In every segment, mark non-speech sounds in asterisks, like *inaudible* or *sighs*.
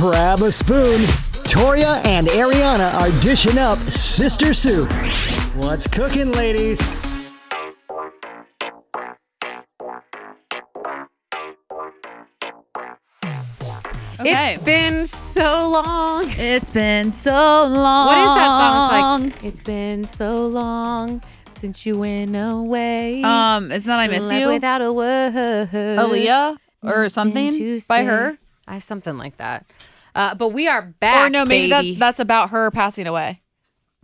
Grab a spoon. Toria and Ariana are dishing up sister soup. What's cooking, ladies? Okay. It's been so long. It's been so long. What is that song? It's like it's been so long since you went away. um, isn't that I miss Left you? without a word. Aaliyah or something to by her? I something like that. Uh, but we are back. or no, maybe baby. that that's about her passing away.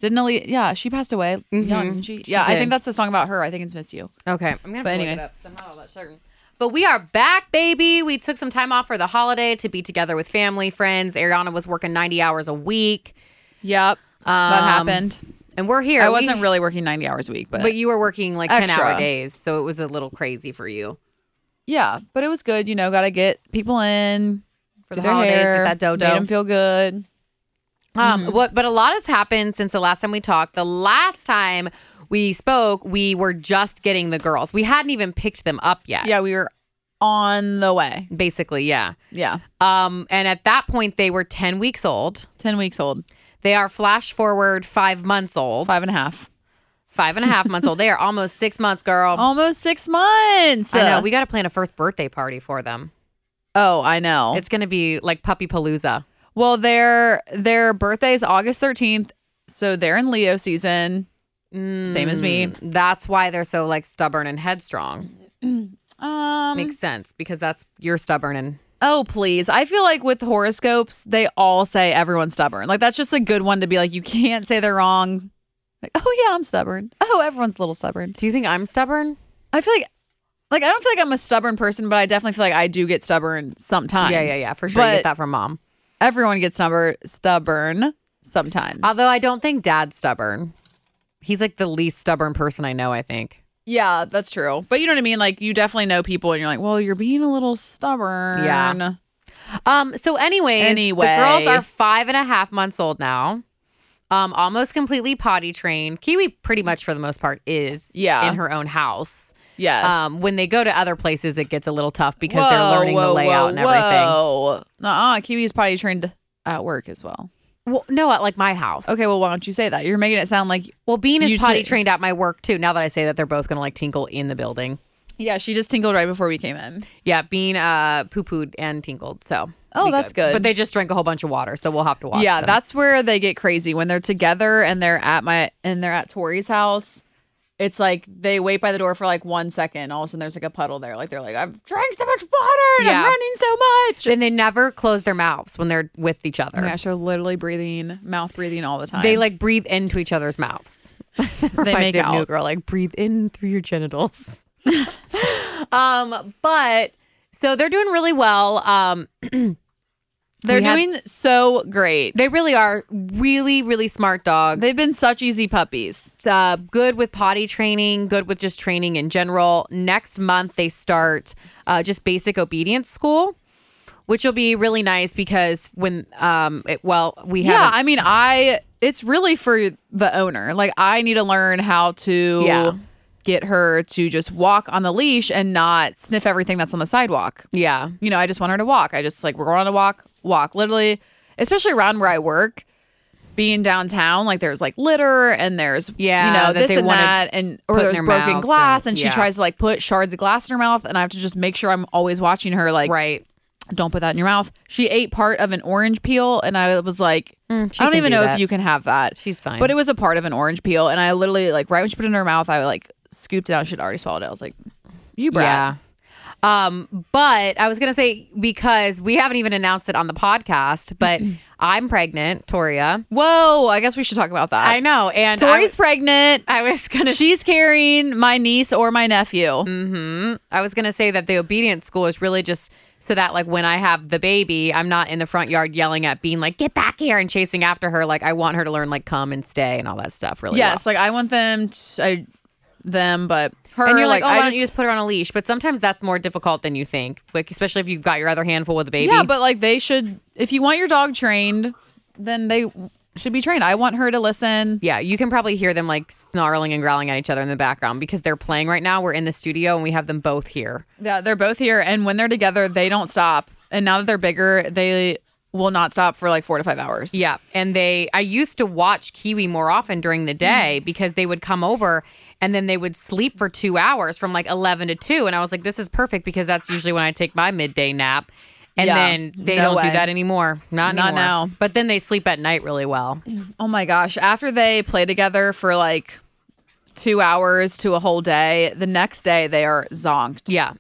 Didn't Aaliyah? Yeah, she passed away young. didn't She, She yeah, I think that's a song about her. I think it's "Miss You." Okay, I'm gonna But anyway. it up. I'm not all that certain. But we are back, baby. We took some time off for the holiday to be together with family, friends. Ariana was working 90 hours a week, Yep, that Um, happened. and we're here. I wasn't really working ninety hours a week, but, but you were working like 10 hour Extra. days, so it was a little crazy for you. yeah, but it was good. You know, got to get people in For the their holidays, get hair, that dough-dough. Made them feel good. Um, what, but a lot has happened since the last time we talked. The last time we spoke, we were just getting the girls. We hadn't even picked them up yet. Yeah, we were on the way. Basically, yeah. Yeah, Um, and at that point, they were 10 weeks old. ten weeks old, They are flash forward five months old, five and a half, five and a half months old. They are almost six months, girl. *laughs* almost six months. I know. We got to plan a first birthday party for them. Oh, I know. It's going to be like puppy palooza. Well, their their birthday is August thirteenth, so they're in Leo season. Same as me. Mm, That's why they're so like stubborn and headstrong. *clears throat* Um. Makes sense because that's you're stubborn and oh, please. I feel like with horoscopes, they all say everyone's stubborn. Like that's just a good one to be like. You can't say they're wrong. Like, oh yeah, I'm stubborn. Oh, everyone's a little stubborn. Do you think I'm stubborn? I feel like. Like I don't feel like I'm a stubborn person, but I definitely feel like I do get stubborn sometimes. Yeah, yeah, yeah, for sure. But you get that from mom. everyone gets stubborn, stubborn sometimes. Although I don't think dad's stubborn. He's like the least stubborn person I know, I think. Yeah, that's true. But you know what I mean? Like you definitely know people and you're like, well, you're being a little stubborn. Yeah. Um, so anyways, Anyway. the girls are five and a half months old now. Um, almost completely potty trained. Kiwi pretty much for the most part is Yeah. in her own house. Yes. Um, when they go to other places, it gets a little tough because they're Whoa, learning the layout whoa, and everything. Whoa. Uh-uh. Kiwi's potty trained at work as well. Well, no, at like my house. Okay, well, why don't you say that? You're making it sound like Well, Bean is potty say- trained at my work too. Now that I say that, they're both gonna like tinkle in the building. yeah, she just tinkled right before we came in. Yeah, Bean uh poo pooed and tinkled. So Oh, that's good. But they just drank a whole bunch of water, so we'll have to watch. yeah, them. that's where they get crazy when they're together and they're at my and they're at Tori's house. It's like they wait by the door for like one second. All of a sudden, there's like a puddle there. Like they're like, I've drank so much water and Yeah. I'm running so much. and they never close their mouths when they're with each other. My they're literally breathing, mouth breathing all the time. They like breathe into each other's mouths. *laughs* they make of New out. Girl, like breathe in through your genitals. *laughs* um, but so they're doing really well. Um, *clears throat* They're had- doing so great. they really are really, really smart dogs. They've been such easy puppies. uh, good with potty training, good with just training in general. Next month, they start uh, just basic obedience school, which will be really nice because when, um, it, well, we Yeah, have I mean, I it's really for the owner. Like I need to learn how to Yeah. Get her to just walk on the leash and not sniff everything that's on the sidewalk. yeah, You know, I just want her to walk. I just like we're going on a walk, walk. Literally, especially around where I work, being downtown, like there's like litter and there's Yeah, you know, that this and that and or there's broken glass and- and, she yeah. tries to like put shards of glass in her mouth and I have to just make sure I'm always watching her like right. don't put that in your mouth. She ate part of an orange peel, and I was like, mm, she I don't even do know that. if you can have that. She's fine. But it was a part of an orange peel, and I literally like right when she put it in her mouth, I like scooped it out. She'd already swallowed it. I was like, you brat. Yeah. Um, but I was gonna say because we haven't even announced it on the podcast, but *clears throat* I'm pregnant, Toria. Whoa, I guess we should talk about that. I know, and I Tori's was- pregnant. I was gonna She's carrying my niece or my nephew. Mm. Hmm. I was gonna say that the obedience school is really just so that like when I have the baby, I'm not in the front yard yelling at Bean like get back here and chasing after her. Like I want her to learn like come and stay and all that stuff. Really, Yes, well. like I want them, to, I, them, but her. And you're like, oh, I why don't you just put her on a leash? But sometimes that's more difficult than you think. Like especially if you've got your other handful with the baby. Yeah, but like they should. If you want your dog trained, then they should be trained. I want her to listen. Yeah, you can probably hear them like snarling and growling at each other in the background because they're playing right now. We're in the studio and we have them both here. Yeah, they're both here, and when they're together, they don't stop. And now that they're bigger, they will not stop for like four to five hours. Yeah. And they, I used to watch Kiwi more often during the day because they would come over and then they would sleep for two hours from like 11 to 2. And I was like, this is perfect because that's usually when I take my midday nap. And Yeah. then they No don't do that anymore. Not, Not now. But then they sleep at night really well. Oh my gosh. After they play together for like two hours to a whole day, the next day they are zonked. Yeah.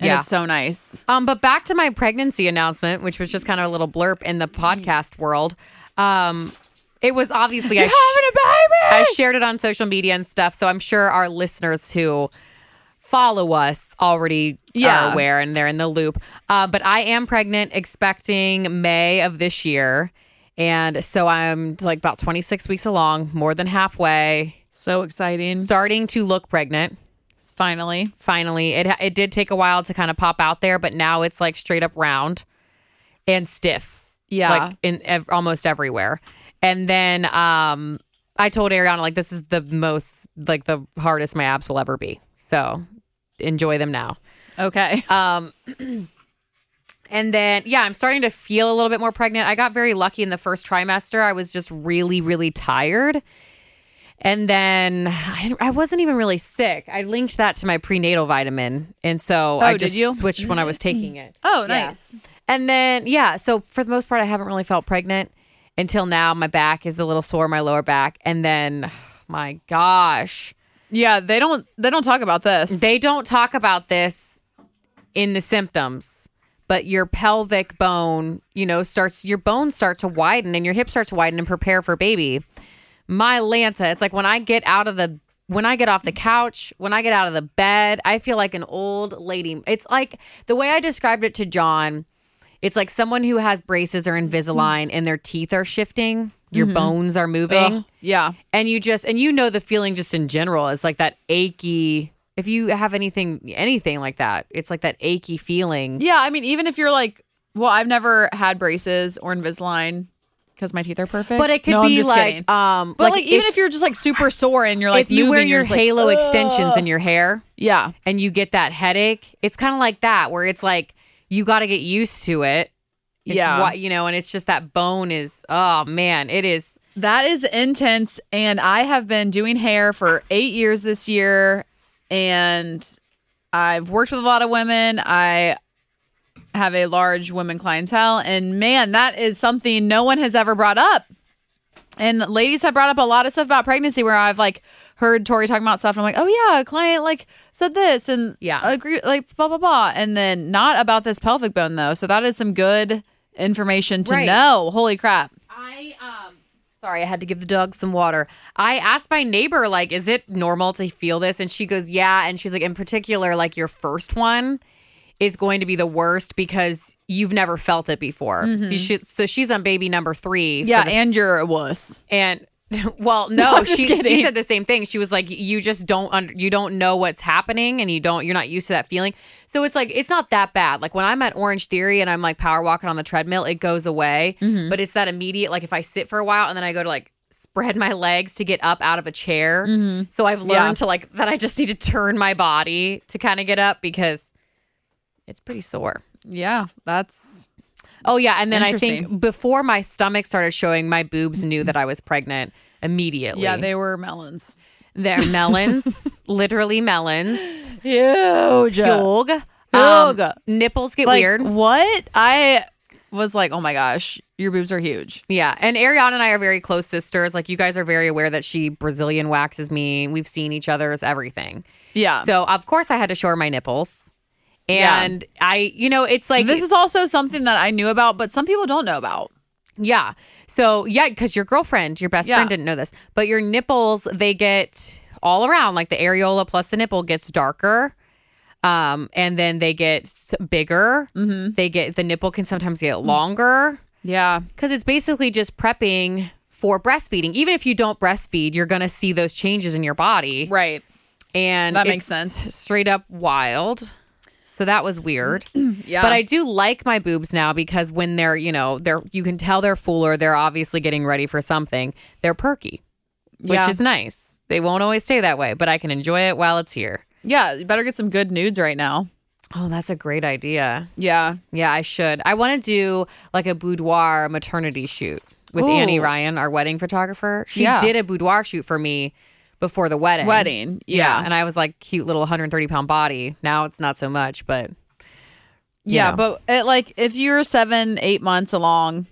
And yeah. it's so nice. Um, but back to my pregnancy announcement, which was just kind of a little blurb in the podcast world. Um, it was obviously I, sh- I shared it on social media and stuff, so I'm sure our listeners who follow us already Yeah. are aware and they're in the loop. Uh, but I am pregnant, expecting May of this year, and so I'm like about 26 weeks along, more than halfway, So exciting. starting to look pregnant Finally. finally. It it did take a while to kind of pop out there, but now it's like straight up round and stiff. Yeah. like in ev- almost everywhere. And then um, I told Ariana like this is the most like the hardest my abs will ever be. So enjoy them now. Okay. *laughs* Um, *clears throat* and then yeah, I'm starting to feel a little bit more pregnant. I got very lucky in the first trimester. I was just really really tired. And then I, I wasn't even really sick. I linked that to my prenatal vitamin, and so I Oh, did just you? switched when I was *laughs* taking it. oh, Yeah. nice. And then yeah, so for the most part, I haven't really felt pregnant until now. My back is a little sore, my lower back, and then *sighs* my gosh, Yeah, they don't they don't talk about this. they don't talk about this in the symptoms, but your pelvic bone, you know, starts your bones start to widen and your hips start to widen and prepare for baby. My Lanta, it's like when I get out of the when I get off the couch, when I get out of the bed, I feel like an old lady. It's like the way I described it to John, it's like someone who has braces or Invisalign and their teeth are shifting, your bones are moving. Ugh, yeah. and you just and you know the feeling just in general. Is like that achy if you have anything anything like that it's like that achy feeling. Yeah, I mean, even if you're like, well, I've never had braces or Invisalign because my teeth are perfect. but it could No, be like kidding. um But like, even if, you're just like super sore and you're like, if you wear your you're like, halo extensions in your hair yeah, and you get that headache it's kind of like that where it's like you got to get used to it it's Yeah. what you know and it's just that bone is oh man it is that is intense. And I have been doing hair for eight years this year, and I've worked with a lot of women. I have a large women clientele, and man, that is something no one has ever brought up. And ladies have brought up a lot of stuff about pregnancy where I've like heard Tori talking about stuff. And I'm like, oh yeah, a client like said this and Yeah. agree like blah blah blah. And then not about this pelvic bone though. So that is some good information to Right. know. Holy crap. I um sorry, I had to give the dog some water. I asked my neighbor like is it normal to feel this and she goes, "Yeah." And she's like in particular like your first one is going to be the worst because you've never felt it before. So, she, so she's on baby number 3 Yeah, the- and you're a wuss. and *laughs* well, *laughs* no, I'm she kidding. she said the same thing. She was like, you just don't under, you don't know what's happening, and you don't you're not used to that feeling. So it's like it's not that bad. Like when I'm at Orange Theory and I'm like power walking on the treadmill, it goes away. Mm-hmm. But it's that immediate like if I sit for a while and then I go to like spread my legs to get up out of a chair. So I've learned Mm-hmm. Yeah. to like that I just need to turn my body to kind of get up because it's pretty sore. Yeah, that's Oh yeah, and then I think before my stomach started showing, my boobs knew that I was pregnant immediately. yeah, they were melons. They're *laughs* melons, literally melons. Huge. Huge. Um, nipples get Like weird. what? I was like, oh my gosh, your boobs are huge. Yeah. And Ariana and I are very close sisters. Like, you guys are very aware that she Brazilian waxes me. We've seen each other's everything. Yeah. So, of course, I had to show her my nipples. Yeah. And I, you know, it's like this is also something that I knew about, but some people don't know about. Yeah. So yeah, because your girlfriend, your best Yeah. friend didn't know this, but your nipples they get all around, like the areola plus the nipple gets darker. Um, and then they get bigger. Mm-hmm. They get the nipple can sometimes get longer Yeah. because it's basically just prepping for breastfeeding. Even if you don't breastfeed, you're gonna see those changes in your body, Right. and That makes sense. Straight up wild. So that was weird. *clears throat* Yeah. But I do like my boobs now because when they're, you know, they're you can tell they're fuller, they're obviously getting ready for something. They're perky, which Yeah. is nice. They won't always stay that way, but I can enjoy it while it's here. Yeah, you better get some good nudes right now. Oh, that's a great idea. Yeah. Yeah, I should. I want to do like a boudoir maternity shoot with Annie Ryan, our wedding photographer. She Yeah. did a boudoir shoot for me before the wedding. Wedding. Yeah. And I was like cute little 130 pound body. Now it's not so much, but yeah. know. But it, like if you're seven, eight months along,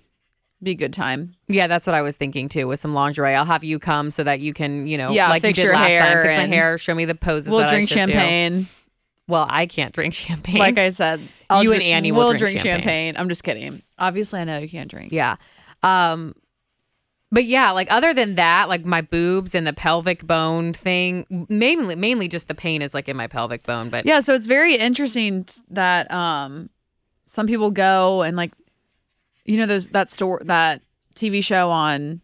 be good time. yeah, that's what I was thinking too with some lingerie. I'll have you come so that you can, you know, Yeah, like fix you did your last time, hair fix my hair, show me the poses. We'll that I drink should do. champagne. Well, I can't drink *laughs* champagne. Like I said, You I'll and drink- Annie will will drink drink champagne. champagne. I'm just kidding. Obviously, I know you can't drink. Yeah. Um but yeah, like other than that, like my boobs and the pelvic bone thing, mainly mainly just the pain is like in my pelvic bone, but Yeah, so it's very interesting that um some people go and like you know those that store that TV show on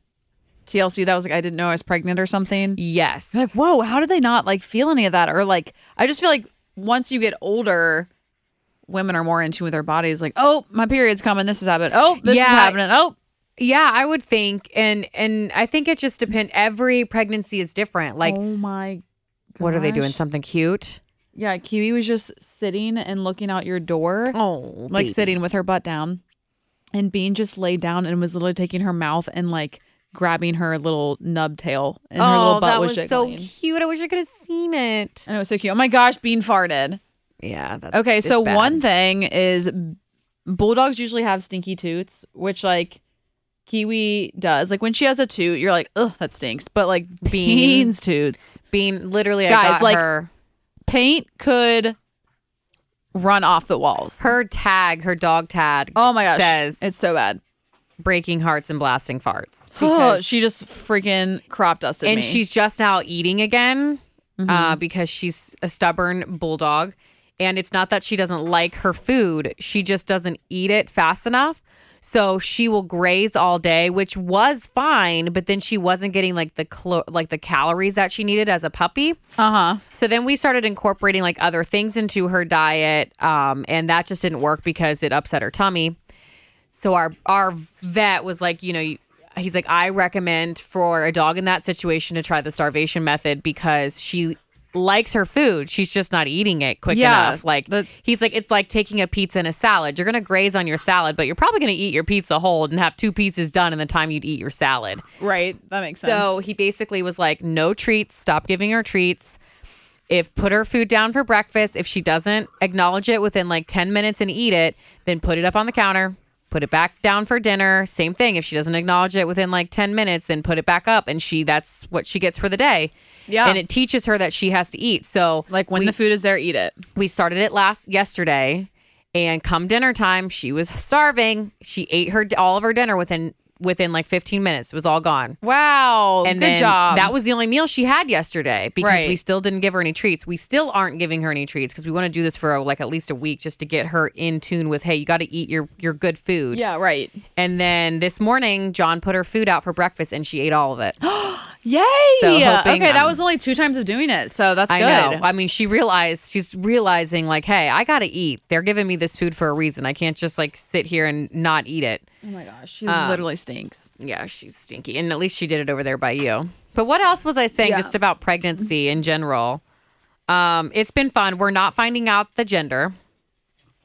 TLC that was like I didn't know I was pregnant or something. yes. Like, whoa, how did they not like feel any of that? Or like I just feel like once you get older, women are more in tune with their bodies, like, oh, my period's coming, this is happening. Oh, this Yeah. is happening. Oh, yeah, I would think and and I think it just depends every pregnancy is different. Like oh my what are they doing? Something cute? Yeah, Kiwi was just sitting and looking out your door. Oh, like baby. sitting with her butt down. And Bean just laid down and was literally taking her mouth and like grabbing her little nub tail. And her oh, little butt that was, was, so cute. I wish I could have seen it. And it was so cute. Oh my gosh, Bean farted. Yeah, that's Okay, so bad. one thing is bulldogs usually have stinky toots, which like Kiwi does. Like when she has a toot, you're like, ugh, that stinks. But like Bean- Bean's toots, being literally I Guys, got like- her paint could run off the walls. her tag, her dog tag. oh my gosh, says it's so bad. breaking hearts and blasting farts. *gasps* Oh, she just freaking crop dusted and me. she's just now eating again Mm-hmm. uh, because she's a stubborn bulldog. And it's not that she doesn't like her food, she just doesn't eat it fast enough. So she will graze all day, which was fine, but then she wasn't getting like the clo- like the calories that she needed as a puppy. uh huh. So then we started incorporating like other things into her diet, um, and that just didn't work because it upset her tummy. So our our vet was like, you know, he's like, I recommend for a dog in that situation to try the starvation method because she likes her food. She's just not eating it quick Yeah, enough. Like the- he's like, it's like taking a pizza and a salad. You're gonna graze on your salad, but you're probably gonna eat your pizza whole and have two pieces done in the time you'd eat your salad. Right. That makes sense. So he basically was like, no treats, stop giving her treats. If put her food down for breakfast, if she doesn't acknowledge it within like 10 minutes and eat it, then put it up on the counter, put it back down for dinner. Same thing. If she doesn't acknowledge it within like 10 minutes, then put it back up and she that's what she gets for the day. Yeah. And it teaches her that she has to eat. So like when we, the food is there, eat it. we started it last yesterday and come dinner time, she was starving. She ate her all of her dinner within within like 15 minutes. It was all gone Wow. and good job. That was the only meal she had yesterday because Right. we still didn't give her any treats. We still aren't giving her any treats because we want to do this for like at least a week just to get her in tune with hey, you got to eat your your good food. yeah. Right. And then this morning, John put her food out for breakfast and she ate all of it. *gasps* Yay. So hoping, okay, that um, was only two times of doing it, so that's I good. know. I mean, she realized she's realizing like, hey, I got to eat. They're giving me this food for a reason. I can't just like sit here and not eat it. Oh my gosh, she Um, literally stinks. Yeah, she's stinky. And at least she did it over there by you. But what else was I saying Yeah. just about pregnancy in general? Um, it's been fun. We're not finding out the gender.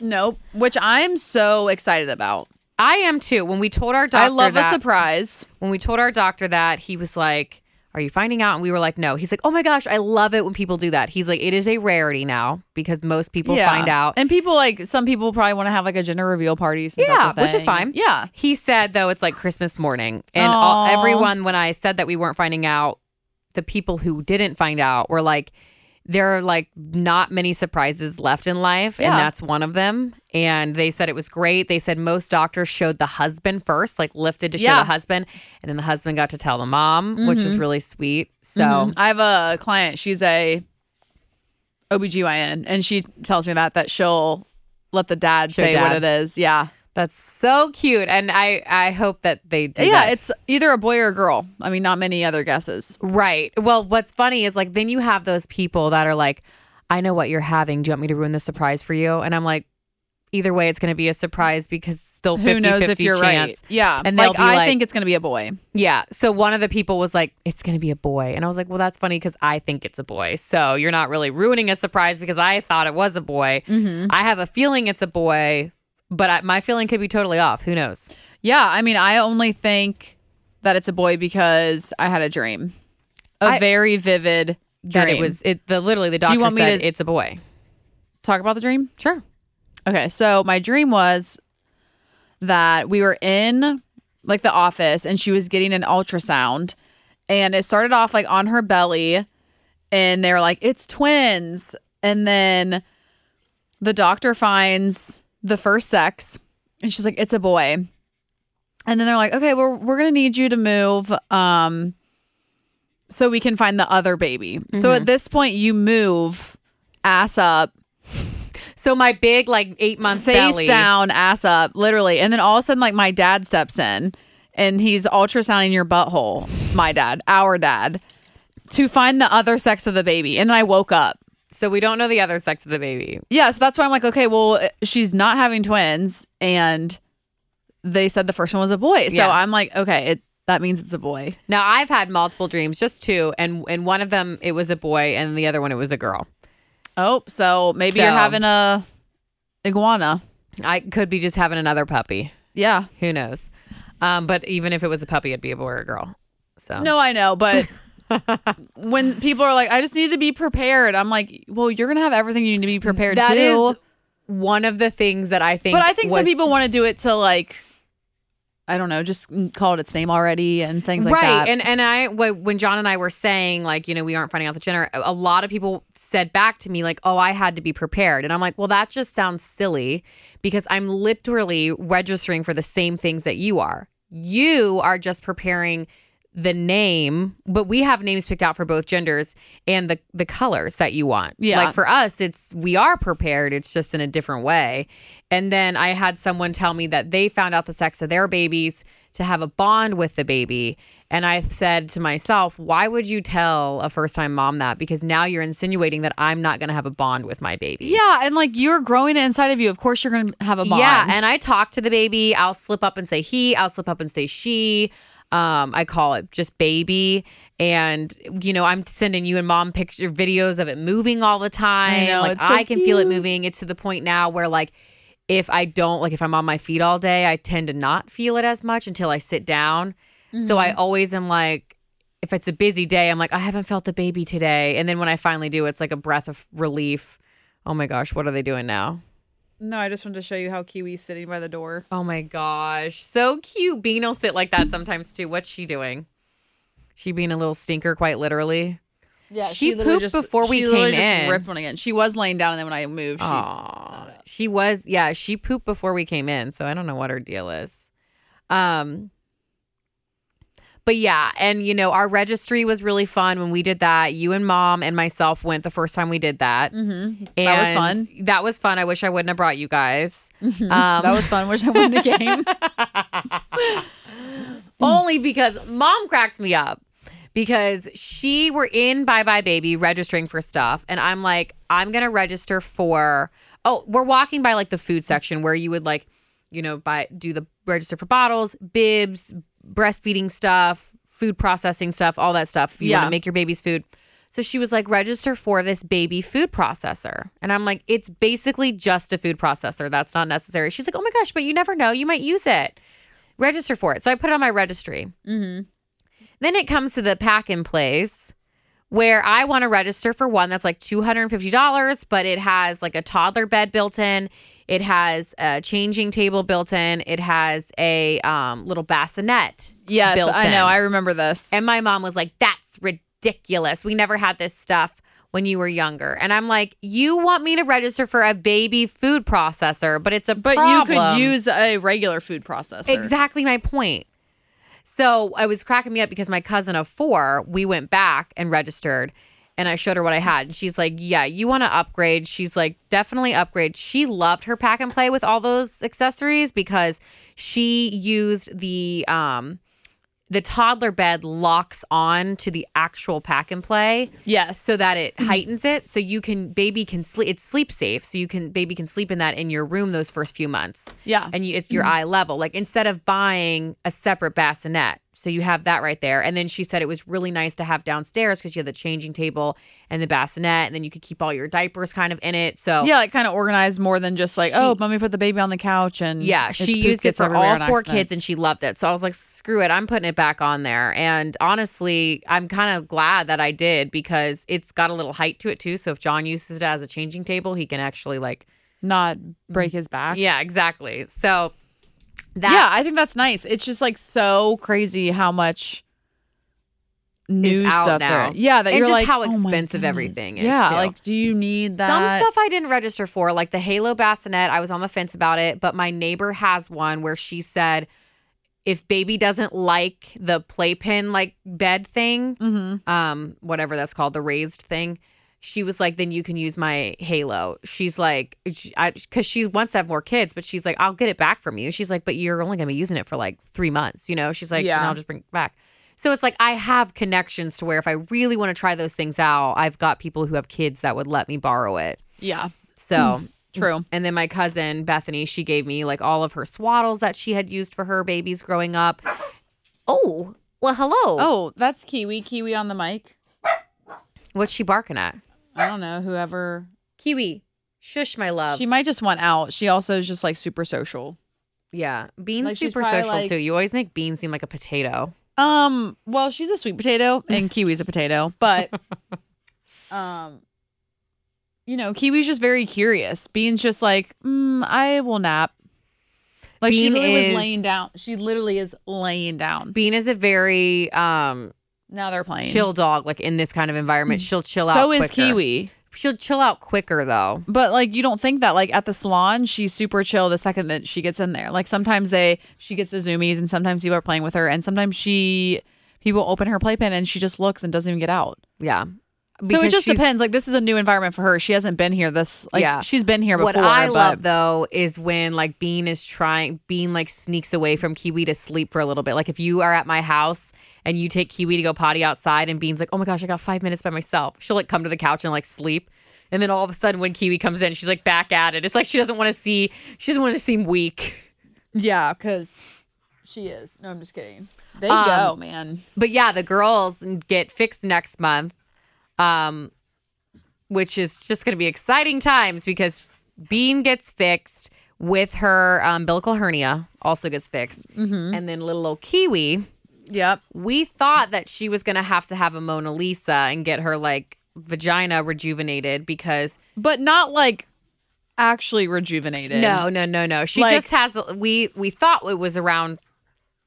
Nope. Which I'm so excited about. I am too. When we told our doctor I love that, a surprise. when we told our doctor that, he was like, Are you finding out? And we were like, No. He's like, Oh my gosh, I love it when people do that. He's like, It is a rarity now because most people yeah. find out. and people like some people probably want to have like a gender reveal party. Since Yeah, that's a which is thing. fine. Yeah. He said though it's like Christmas morning, and all, Aw. everyone when I said that we weren't finding out, the people who didn't find out were like, there are like not many surprises left in life, Yeah. and that's one of them. And they said it was great. They said most doctors showed the husband first, like lifted to show Yeah. the husband, and then the husband got to tell the mom, which is really sweet. So Mhm. I have a client. She's a OBGYN, and she tells me that that she'll let the dad Show say what it is. Yeah. That's so cute, and I I hope that they do yeah, that. it's either a boy or a girl. I mean, not many other guesses. Right. Well, what's funny is like then you have those people that are like, I know what you're having. Do you want me to ruin the surprise for you? And I'm like, either way, it's going to be a surprise because still 50 Who knows if you're chance. right? Yeah, And like I like, think it's gonna be a boy. yeah. So one of the people was like, it's going to be a boy. And I was like, well, that's funny because I think it's a boy. So you're not really ruining a surprise because I thought it was a boy. Mm-hmm. I have a feeling it's a boy, but I, my feeling could be totally off. Who knows? Yeah, I mean, I only think that it's a boy because I had a dream, a I- very vivid dream. That it was, it, the literally the doctor you want me said to- it's a boy. Talk about the dream. Sure. Okay, so my dream was that we were in like the office and she was getting an ultrasound and it started off like on her belly and they were like it's twins and then the doctor finds the first sex and she's like it's a boy and then they're like okay we're going to need you to move um so we can find the other baby so at this point you move ass up So my big, like eight month face belly. down, ass up, literally. And then all of a sudden, like my dad steps in and he's ultrasounding your butthole. My dad, our dad, to find the other sex of the baby. And then I woke up. So we don't know the other sex of the baby. Yeah, so that's why I'm like, okay, well, she's not having twins, and they said the first one was a boy. So Yeah. I'm like, okay, it that means it's a boy. Now I've had multiple dreams, just two, and and one of them it was a boy, and the other one it was a girl. Oh, so maybe you're having a iguana. I could be just having another puppy. Yeah. Who knows? Um, but even if it was a puppy, it'd be a boy or a girl. So No, I know, but *laughs* when people are like, I just need to be prepared, I'm like, well, you're gonna have everything you need to be prepared That to. is one of the things that I think. but I think some people want to do it to like, I don't know, just call it its name already and things like right that. and and i when john and i were saying like you know we aren't finding out the gender a lot of people said back to me like oh i had to be prepared and i'm like well that just sounds silly because i'm literally registering for the same things that you are you are just preparing the name but we have names picked out for both genders and the the colors that you want Yeah. like for us it's we are prepared it's just in a different way and then i had someone tell me that they found out the sex of their babies to have a bond with the baby and i said to myself why would you tell a first time mom that because now you're insinuating that i'm not going to have a bond with my baby yeah, and like you're growing it inside of you. Of course, you're gonna have a bond. yeah, and I talk to the baby. I'll slip up and say he. I'll slip up and say she. Um, I call it just baby. And you know, I'm sending you and mom picture videos of it moving all the time. know, like it's so I can feel it moving. It's to the point now where like if I don't like if I'm on my feet all day, I tend to not feel it as much until I sit down. So I always am like if it's a busy day, I'm like, I haven't felt the baby today. And then when I finally do, it's like a breath of relief. Oh my gosh, what are they doing now? No, I just wanted to show you how Kiwi's sitting by the door. Oh my gosh. So cute. Bean will sit like that sometimes too. What's she doing? She being a little stinker, quite literally. Yeah, She pooped before we she came just in. ripped one again. She was laying down, and then when I moved, she's Aw. She was, yeah, she pooped before we came in. So I don't know what her deal is. Um, but yeah, and you know, our registry was really fun when we did that. You and mom and myself went the first time we did that. Mhm. And That was fun. That was fun. I wish I wouldn't have brought you guys. Um, that was fun. Wish I wouldn't have *laughs* came. only because mom cracks me up because she were in Buy Buy Baby registering for stuff and I'm like I'm going to register for oh we're walking by like the food section where you would like you know buy do the register for bottles bibs breastfeeding stuff food processing stuff all that stuff you want Yeah. to make your baby's food so she was like register for this baby food processor and I'm like it's basically just a food processor that's not necessary she's like oh my gosh but you never know you might use it register for it. So I put it on my registry. Mm-hmm. Then it comes to the pack in place where I want to register for one that's like $250, but it has like a toddler bed built in. It has a changing table built in. It has a um, little bassinet. yes, I know. I remember this. And my mom was like, that's ridiculous. We never had this stuff when you were younger. And I'm like, you want me to register for a baby food processor, but it's a but you could use a regular food processor. Exactly my point. So I was cracking me up because my cousin of four, we went back and registered and I showed her what I had. And she's like, Yeah, you want to upgrade? She's like, Definitely upgrade. She loved her pack and play with all those accessories because she used the um the toddler bed locks on to the actual pack and play Yes. so that it heightens it so you can baby can sleep it's sleep safe so you can baby can sleep in that in your room those first few months Yeah. and you, it's your eye level like instead of buying a separate bassinet so you have that right there and then she said it was really nice to have downstairs because you had the changing table and the bassinet and then you could keep all your diapers kind of in it so yeah, like kind of organized more than just like, She- oh, let me put the baby on the couch and Yeah, she used it for all four accident. kids and she loved it. So I was like, screw it, I'm putting it back on there. And honestly, I'm kind of glad that I did because it's got a little height to it too. So if John uses it as a changing table, he can actually like, not break his back. yeah, exactly. So that yeah, I think that's nice. It's just like so crazy how much new out stuff now. there. Yeah, that And you're just like how "Oh expensive goodness." everything is, Yeah, too. like do you need that? Some stuff I didn't register for, like the Halo bassinet. I was on the fence about it, but my neighbor has one where she said if baby doesn't like the playpen like bed thing, Mm-hmm. um, whatever that's called, the raised thing. She was like, then you can use my Halo. She's like, because she wants to have more kids, but she's like, I'll get it back from you. She's like, but you're only gonna be using it for like three months, you know? She's like, yeah, Yeah. I'll just bring it back. So it's like I have connections to where if I really want to try those things out, I've got people who have kids that would let me borrow it. Yeah, So hmm. true. and then my cousin Bethany, she gave me like all of her swaddles that she had used for her babies growing up. Oh, well, hello. Oh, that's Kiwi. Kiwi on the mic. what's she barking at? I don't know. Whoever Kiwi, shush, my love. she might just want out. She also is just like super social. yeah, Bean's Like, she's super probably, social like- too. You always make Bean seem like a potato. Um, well, she's a sweet potato and Kiwi's a potato, but *laughs* um you know, Kiwi's just very curious. Bean's just like, mm, I will nap. Like she Bean literally is- was laying down. She literally is laying down. Bean is a very um Now they're playing. chill dog. Like in this kind of environment, she'll chill out. so is quicker. Kiwi. She'll chill out quicker though. But like you don't think that like at the salon she's super chill the second that she gets in there. Like sometimes they she gets the zoomies and sometimes people are playing with her and sometimes she people open her playpen and she just looks and doesn't even get out. Yeah. So it just depends. Like this is a new environment for her. She hasn't been here this like Yeah. she's been here before. What I but love though is when like Bean is trying, Bean like sneaks away from Kiwi to sleep for a little bit. Like if you are at my house and you take Kiwi to go potty outside, and Bean's like, "Oh my gosh, I got five minutes by myself," she'll like come to the couch and like sleep. And then all of a sudden, when Kiwi comes in, she's like back at it. It's like she doesn't want to see, she doesn't want to seem weak. Yeah, because she is. No, I'm just kidding. They Um, go, man. But yeah, the girls get fixed next month, um, which is just going to be exciting times because Bean gets fixed with her um, umbilical hernia, also gets fixed. And then little old Kiwi, Yep. we thought that she was going to have to have a Mona Lisa and get her like vagina rejuvenated because But not like actually rejuvenated. no, no, no, no. She Like- just has, we, we thought it was around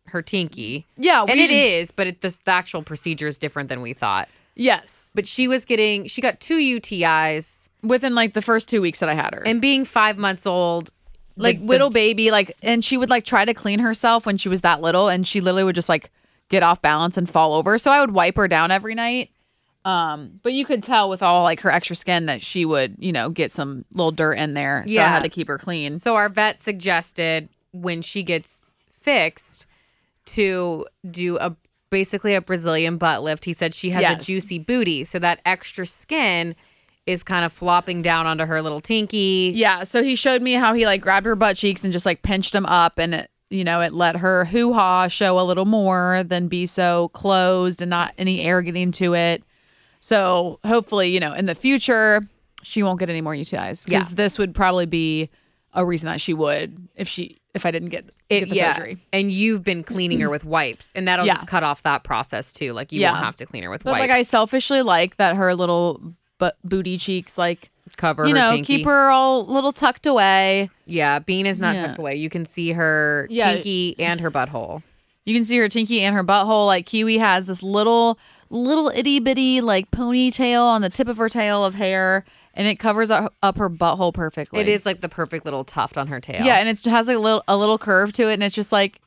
her tinky. Yeah, And it is, but it, the, the actual procedure is different than we thought. Yes. but she was getting she got two UTIs Within like the first two weeks that I had her. and being five months old like the- little baby like and she would like try to clean herself when she was that little and she literally would just like get off balance and fall over so i would wipe her down every night um but you could tell with all like her extra skin that she would you know get some little dirt in there so i Yeah. had to keep her clean so our vet suggested when she gets fixed to do a basically a Brazilian butt lift he said she has Yes. a juicy booty so that extra skin is kind of flopping down onto her little tinky yeah so he showed me how he like grabbed her butt cheeks and just like pinched them up and it you know it let her hoo-ha show a little more than be so closed and not any air getting to it So hopefully, you know, in the future, she won't get any more UTIs because Yeah. this would probably be a reason that she would if she if I didn't get, It- the yeah. surgery. And you've been cleaning her with wipes, and that'll Yeah. just cut off that process too. Like you Yeah. won't have to clean her with wipes. But wipes. like I selfishly like that her little but booty cheeks like cover you know keep her all little tucked away. Yeah, Bean is not Yeah. tucked away. You can see her Yeah. tinky and her butthole. You can see her tinky and her butthole. Like Kiwi has this little, little itty bitty like ponytail on the tip of her tail of hair, and it covers up, up her butthole perfectly. It is like the perfect little tuft on her tail. yeah, and it has like a little a little curve to it, and it's just like,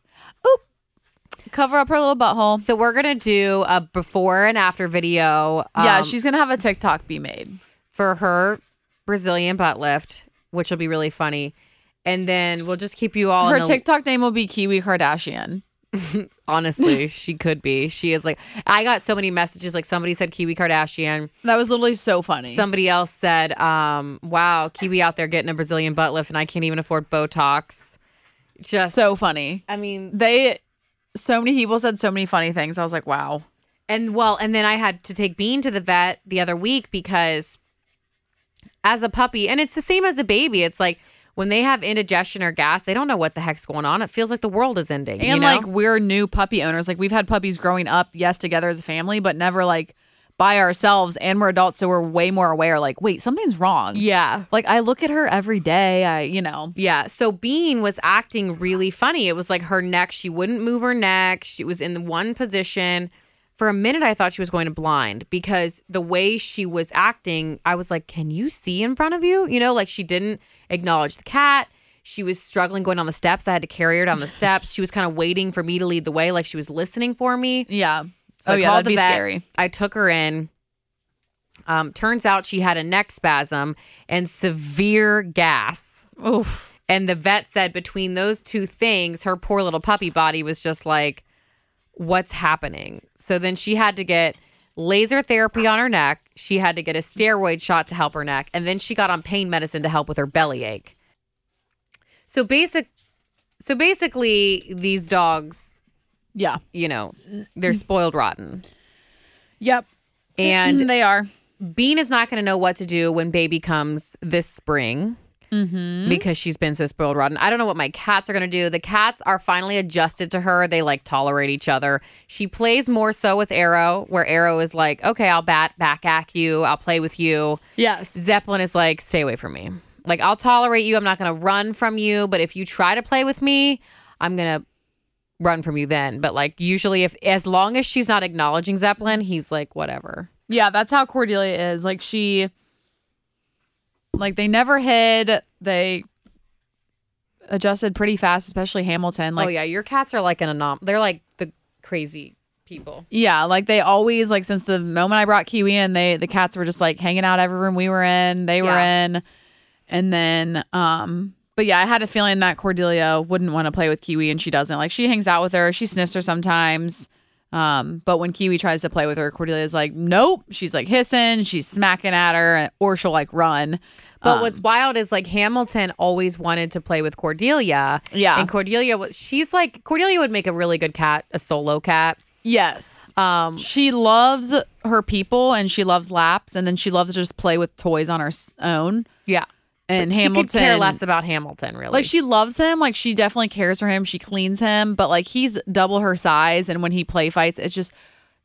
oop, cover up her little butthole. So we're gonna do a before and after video. yeah, um, she's gonna have a TikTok be made. for her Brazilian butt lift, which will be really funny. And then we'll just keep you all Her in the, TikTok name will be Kiwi Kardashian. *laughs* Honestly, *laughs* she could be. She is like, I got so many messages. Like somebody said Kiwi Kardashian. That was literally so funny. Somebody else said, um, wow, Kiwi out there getting a Brazilian butt lift and I can't even afford Botox. Just, so funny. I mean, They, so many people said so many funny things. I was like, wow. And well, and then I had to take Bean to the vet the other week because as a puppy, and it's the same as a baby, it's like when they have indigestion or gas, they don't know what the heck's going on. It feels like the world is ending. And you know? like we're new puppy owners. Like we've had puppies growing up, yes, together as a family, but never like by ourselves. And we're adults, so we're way more aware. Like, wait, something's wrong. yeah. Like I look at her every day. I, you know, Yeah. So Bean was acting really funny. It was like her neck, she wouldn't move her neck. She was in the one position. For a minute, I thought she was going to blind because the way she was acting, I was like, Can you see in front of you? You know, like she didn't acknowledge the cat. She was struggling going down the steps. I had to carry her down the *laughs* steps. She was kind of waiting for me to lead the way, like she was listening for me. yeah. So oh I yeah, called that'd the be vet. scary. I took her in. Um, turns out she had a neck spasm and severe gas. Oof. And the vet said between those two things, her poor little puppy body was just like, what's happening? So then she had to get laser therapy on her neck. She had to get a steroid shot to help her neck. And then she got on pain medicine to help with her belly ache. So basic so basically these dogs, Yeah. you know, they're spoiled rotten. Yep. And mm, they are. Bean is not going to know what to do when baby comes this spring Mm-hmm. because she's been so spoiled rotten. I don't know what my cats are going to do. The cats are finally adjusted to her. They like tolerate each other. She plays more so with Arrow, where Arrow is like, okay, I'll bat back at you. I'll play with you. Yes. Zeppelin is like, stay away from me. Like, I'll tolerate you. I'm not going to run from you. But if you try to play with me, I'm going to run from you then. But like, usually, if as long as she's not acknowledging Zeppelin, he's like, whatever. Yeah, that's how Cordelia is. Like she like they never hid. They adjusted pretty fast, especially Hamilton. Like oh, yeah. Your cats are like an anom. They're like the crazy people. yeah, like they always like since the moment I brought Kiwi in, they the cats were just like hanging out every room we were in, they were Yeah. in. And then um but yeah, I had a feeling that Cordelia wouldn't want to play with Kiwi and she doesn't. Like she hangs out with her, she sniffs her sometimes. Um, but when Kiwi tries to play with her, Cordelia's like, nope. She's like hissing, she's smacking at her, or she'll like run. But Um, what's wild is like Hamilton always wanted to play with Cordelia. Yeah. And Cordelia was she's like Cordelia would make a really good cat, a solo cat. Yes. Um She loves her people and she loves laps and then she loves to just play with toys on her own. yeah. And she Hamilton could care less about Hamilton, really. Like she loves him, like she definitely cares for him. She cleans him, but like he's double her size and when he play fights, it's just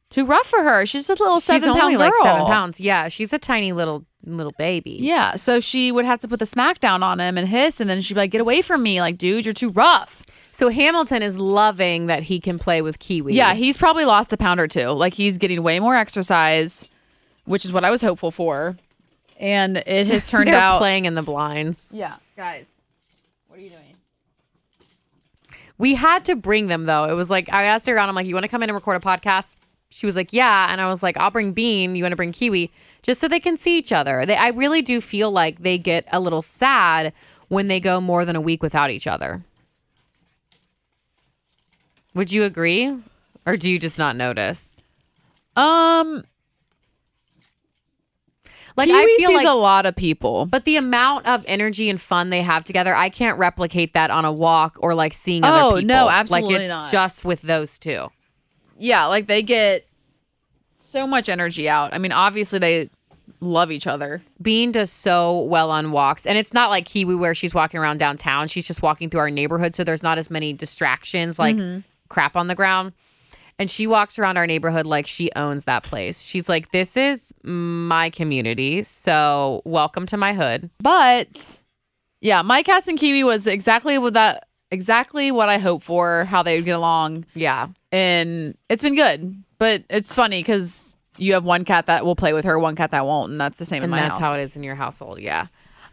too rough for her. She's just a little she's seven only pound girl. like seven pounds. Yeah, she's a tiny little little baby. Yeah. So she would have to put the smack down on him and hiss and then she'd be like, Get away from me. Like, dude, you're too rough. So Hamilton is loving that he can play with Kiwi. Yeah, he's probably lost a pound or two. Like he's getting way more exercise, which is what I was hopeful for. And it has *laughs* turned out playing in the blinds. Yeah, guys. What are you doing? We had to bring them though. It was like I asked her out. I'm like, "You want to come in and record a podcast?" She was like, "Yeah," and I was like, "I'll bring Bean. You want to bring Kiwi, just so they can see each other." They, I really do feel like they get a little sad when they go more than a week without each other. Would you agree, or do you just not notice? Um, Like Kiwi I feel sees like, a lot of people. but the amount of energy and fun they have together, I can't replicate that on a walk or like seeing other Oh, people. no, absolutely Like it's not. just with those two. Yeah, like they get so much energy out. I mean, obviously they love each other. Bean does so well on walks. And it's not like Kiwi where she's walking around downtown. She's just walking through our neighborhood. So there's not as many distractions like mm-hmm. crap on the ground. And she walks around our neighborhood like she owns that place. She's like, this is my community. So welcome to my hood. But yeah, my cats and Kiwi was exactly what that exactly what I hoped for, how they would get along. Yeah. And it's been good. But it's funny because you have one cat that will play with her, one cat that won't, and that's the same in And my that's house. how it is in your household. Yeah.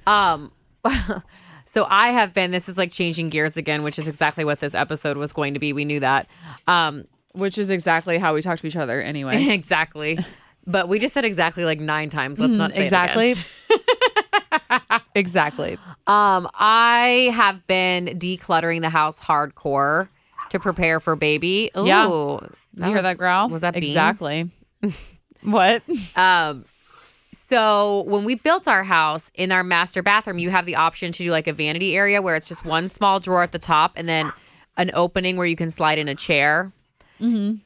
Um, *laughs* so I have been, this is like changing gears again, which is exactly what this episode was going to be. We knew that. Um, Which is exactly how we talk to each other anyway. *laughs* exactly. But we just said exactly like nine times. Let's not say it again. exactly. *laughs* exactly. Um, I have been decluttering the house hardcore. to prepare for baby. Ooh, Yeah. you hear was- that growl? Was that Bean? exactly? *laughs* what? Um, so when we built our house in our master bathroom, you have the option to do like a vanity area where it's just one small drawer at the top and then an opening where you can slide in a chair.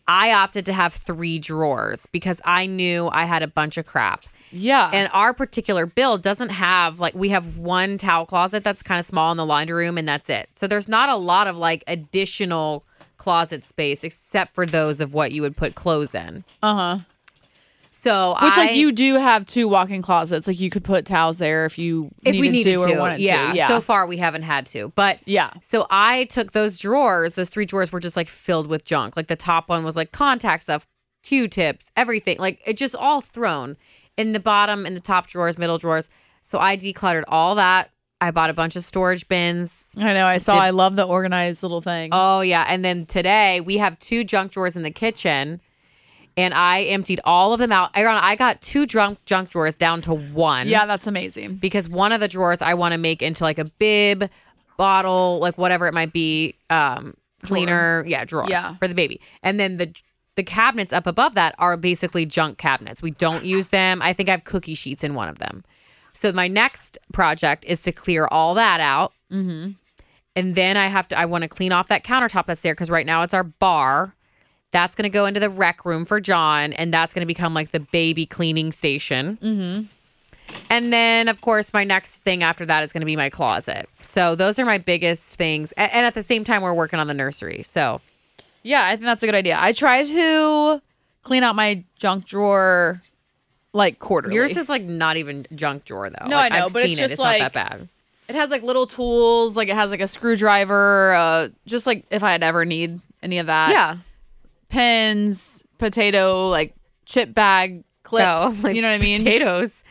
I opted to have three drawers because I knew I had a bunch of crap. Yeah. And our particular build doesn't have like we have one towel closet that's kind of small in the laundry room and that's it. So there's not a lot of like additional closet space except for those of what you would put clothes in. uh huh. So Which I, like you do have two walk-in closets. Like you could put towels there if you if needed we needed to, to, or wanted yeah. to. Yeah. So far we haven't had to, but yeah. So I took those drawers. Those three drawers were just like filled with junk. Like the top one was like contact stuff, Q-tips, everything. Like it just all thrown in the bottom and the top drawers, middle drawers. So I decluttered all that. I bought a bunch of storage bins. I know. I saw. Did- I love the organized little things. Oh yeah, and then today we have two junk drawers in the kitchen, and I emptied all of them out. Aaron, I got two junk junk drawers down to one. yeah, that's amazing. because one of the drawers I want to make into like a bib, bottle, like whatever it might be, um, cleaner, yeah, drawer, Yeah. for the baby. And then the the cabinets up above that are basically junk cabinets. We don't use them. I think I have cookie sheets in one of them. So my next project is to clear all that out. Mm-hmm. And then I have to. I want to clean off that countertop that's there because right now it's our bar. That's going to go into the rec room for John, and that's going to become like the baby cleaning station. And then, of course, my next thing after that is going to be my closet. So those are my biggest things. And at the same time, we're working on the nursery. So Yeah, I think that's a good idea. I try to clean out my junk drawer like quarterly. yours is like not even junk drawer though. No, Like, I know, I've but seen it's it. just It's like- not that bad. It has like little tools, like it has like a screwdriver, uh, just like if I'd ever need any of that. Yeah. Pens, potato, like chip bag clips. So, *laughs* like, you know what I mean? Potatoes.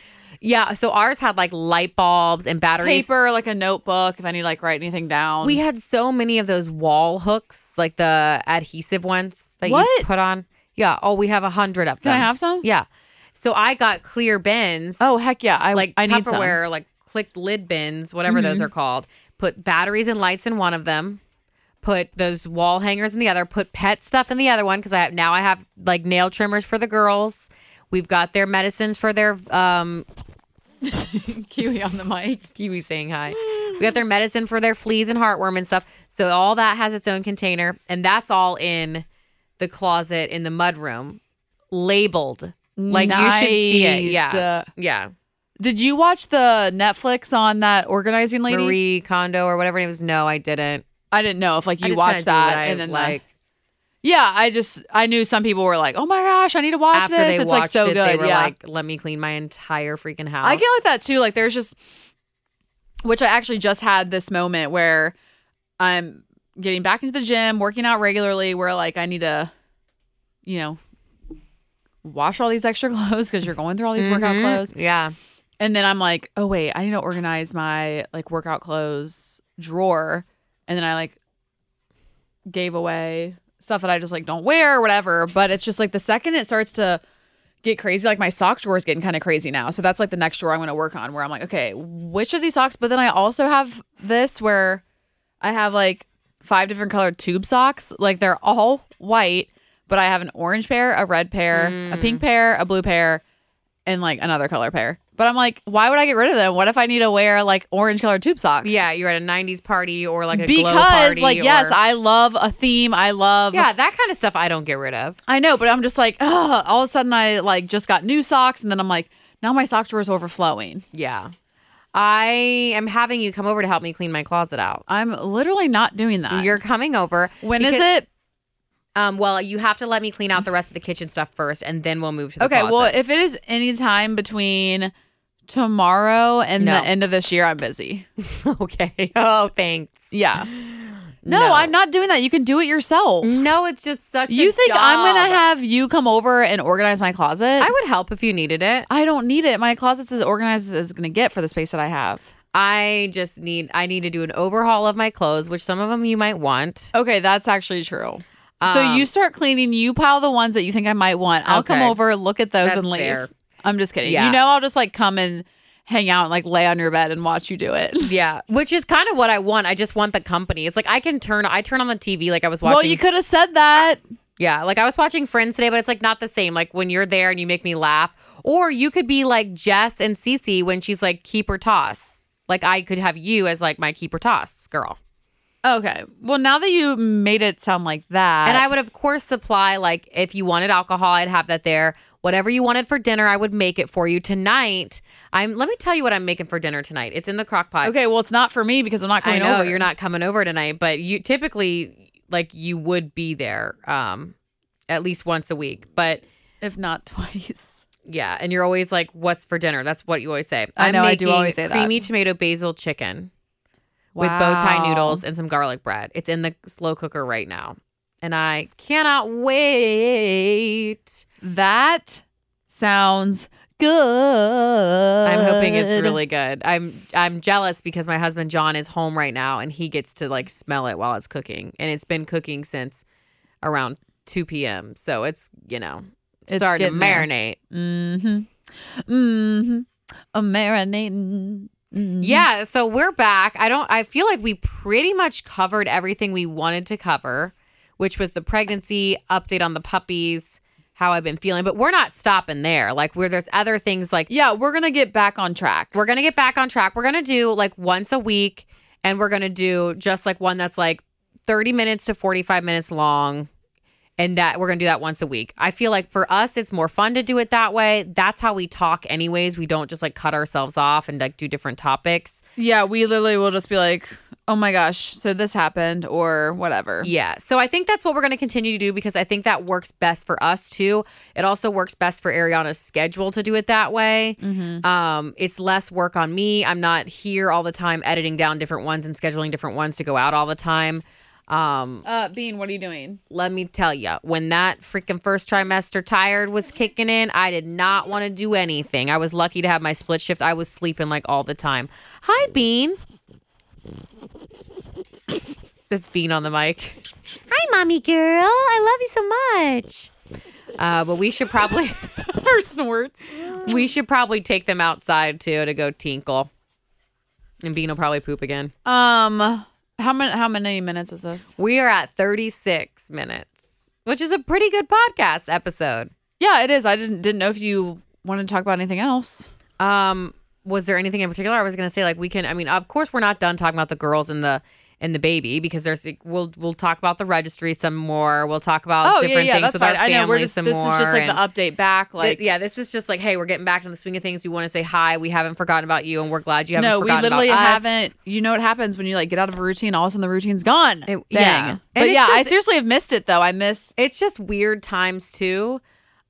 Yeah. So ours had like light bulbs and batteries. Paper, like a notebook if I need like write anything down. We had so many of those wall hooks, like the adhesive ones that you put on. Yeah. Oh, we have a hundred of them. Can. I have some? Yeah. So I got clear bins. Oh heck yeah! I like I need some. Mm-hmm. Like clicked lid bins, whatever those are called. Put batteries and lights in one of them. Put those wall hangers in the other. Put pet stuff in the other one because I have, now I have like nail trimmers for the girls. We've got their medicines for their um *laughs* Kiwi on the mic. Kiwi saying hi. We got their medicine for their fleas and heartworm and stuff. So all that has its own container, and that's all in the closet in the mudroom, labeled. Like you should see it. Yeah, Uh, yeah. Did you watch the Netflix on that organizing lady? Marie Kondo or whatever it was. No, I didn't. I didn't know if like you watched that and then like. Yeah, I just I knew some people were like, "Oh my gosh, I need to watch after this." it's like so it, good. they were yeah. like, "Let me clean my entire freaking house." I get like that too. Like there's just which I actually just had this moment where I'm getting back into the gym, working out regularly where like I need to you know wash all these extra *laughs* clothes because you're going through all these workout Mhm. clothes. Yeah, And then I'm like, oh wait, I need to organize my like workout clothes drawer. And then I like gave away stuff that I just like don't wear or whatever. But it's just like the second it starts to get crazy, like my sock drawer is getting kind of crazy now. So that's like the next drawer I'm gonna work on where I'm like, okay, which of these socks? But then I also have this where I have like five different colored tube socks. Like they're all white, but I have an orange pair, a red pair, a pink hmm. pair, a blue pair, and like another color pair. But I'm like, why would I get rid of them? What if I need to wear like orange colored tube socks? yeah. You're at a '90s party or like a glow Because party like yes, I love a theme. I love yeah, that kind of stuff I don't get rid of. I know, but I'm just like, ugh, *sighs* all of a sudden I like just got new socks and then I'm like, now my sock drawer is overflowing. Yeah, I am having you come over to help me clean my closet out. I'm literally not doing that. You're coming over. when is because- it? Um, well, you have to let me clean out the rest of the kitchen stuff first, and then we'll move to the closet. Okay, closet. well, if it is any time between tomorrow and No. the end of this year, I'm busy. *laughs* okay. Oh, thanks. Yeah. No, No. I'm not doing that. You can do it yourself. No, it's just such. You think I'm gonna have you come over and organize my closet? I would help if you needed it. I don't need it. My closet's as organized as it's gonna get for the space that I have. I just need. I need to do an overhaul of my clothes, which some of them you might want. Okay, that's actually true. so Um, you start cleaning, you pile the ones that you think I might want. I'll come Okay. over, look at those, That's and leave. fair. I'm just kidding. Yeah. You know, I'll just like come and hang out and like lay on your bed and watch you do it. *laughs* Yeah, which is kind of what I want. I just want the company. It's like I can turn I turn on the TV like I was watching Well, you could have said that. Yeah, like I was watching Friends today, but it's like not the same. Like when you're there and you make me laugh, or you could be like Jess and Cece when she's like keep or toss. Like I could have you as like my keep or toss girl, Okay. Well, now that you made it sound like that, and I would of course supply like if you wanted alcohol, I'd have that there. Whatever you wanted for dinner, I would make it for you tonight. I'm. Let me tell you what I'm making for dinner tonight. It's in the crock pot. okay. Well, it's not for me because I'm not I coming know over. you're not coming over tonight, but you typically like you would be there um at least once a week. But if not *laughs* twice. Yeah, and you're always like, "What's for dinner?" That's what you always say. I I'm know, I do always say that. Creamy tomato basil chicken with bow tie noodles and some garlic bread. It's in the slow cooker right now, and I cannot wait. That sounds good. I'm hoping it's really good. I'm I'm jealous because my husband John is home right now, and he gets to like smell it while it's cooking, and it's been cooking since around 2 p.m. So it's you know It's starting to marinate. Mm-hmm. Mm-hmm. A marinating. Mhm. Yeah, so we're back. I don't I feel like we pretty much covered everything we wanted to cover, which was the pregnancy, update on the puppies, how I've been feeling, but we're not stopping there. Like where there's other things like Yeah, we're gonna get back on track. we're to get back on track. We're to do like once a week and we're to do just like one that's like 30 minutes to 45 minutes long and that we're to do that once a week. I feel like for us it's more fun to do it that way. That's how we talk anyways. We don't just like cut ourselves off and like do different topics. Yeah, we literally will just be like, "Oh my gosh, so this happened," or whatever. Yeah. So I think that's what we're going to continue to do because I think that works best for us too. It also works best for Ariana's schedule to do it that way. Um, it's less work on me. I'm not here all the time editing down different ones and scheduling different ones to go out all the time. Um, Uh, Bean, what are you doing? let me tell you, when that freaking first trimester tired was kicking in, I did not want to do anything. I was lucky to have my split shift. I was sleeping like all the time. Hi, Bean. That's Bean on the mic. Hi, mommy girl. I love you so much. Uh, but we should probably *laughs* Her snorts. we should probably take them outside too to go tinkle. And Bean will probably poop again. Um, how many how many minutes is this? We are at 36 minutes, which is a pretty good podcast episode. Yeah, it is. I didn't didn't know if you wanted to talk about anything else. Um, was there anything in particular? I was gonna say like we can. I mean, of course, we're not done talking about the girls and the and the baby because there's we'll we'll talk about the registry some more. We'll talk about Oh yeah, different yeah, things that's with fine. our I know we're just some this more. is just like the update back. Like th- yeah, this is just like hey, we're getting back to the swing of things. We want to say hi. We haven't forgotten about you, and we're glad you haven't no, we literally about us. haven't. You know what happens when you like get out of a routine, all of a sudden the routine's gone. It- Dang. yeah. But yeah, I seriously have missed it though. I miss. it's just weird times too.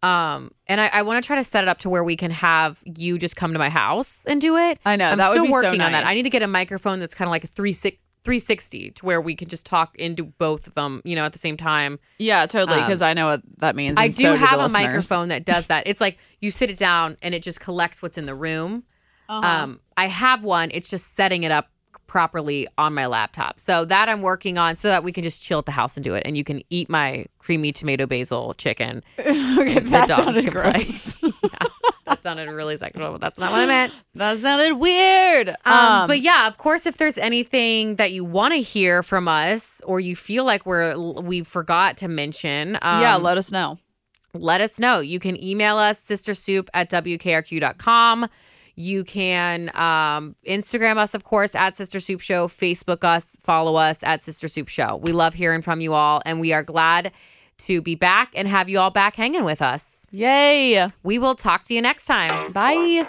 Um, and I, I want to try to set it up to where we can have you just come to my house and do it. I know, I'm that would still be so working on that. I need to get a microphone that's kind of like a three six. 360 to where we can just talk into both of them, you know, at the same time. Yeah, totally. Because I know what that means. Um, I do so have the a listeners. microphone that does that. It's like you sit it down and it just collects what's in the room. Uh-huh. Um, I have one. It's just setting it up properly on my laptop. So that I'm working on so that we can just chill at the house and do it. And you can eat my creamy tomato basil chicken. *laughs* okay, that dogs sounded gross. *laughs* Yeah, that sounded really sexual, but that's not what I meant. *laughs* that sounded weird. Um, but yeah, of course, if there's anything that you want to hear from us or you feel like we're we forgot to mention, um, yeah, let us know. let us know. You can email us sistersoup at wkrq.com. You can um, Instagram us, of course, at Sister Soup Show, Facebook us, follow us at Sister Soup Show. We love hearing from you all, and we are glad to be back and have you all back hanging with us. Yay. We will talk to you next time. Bye.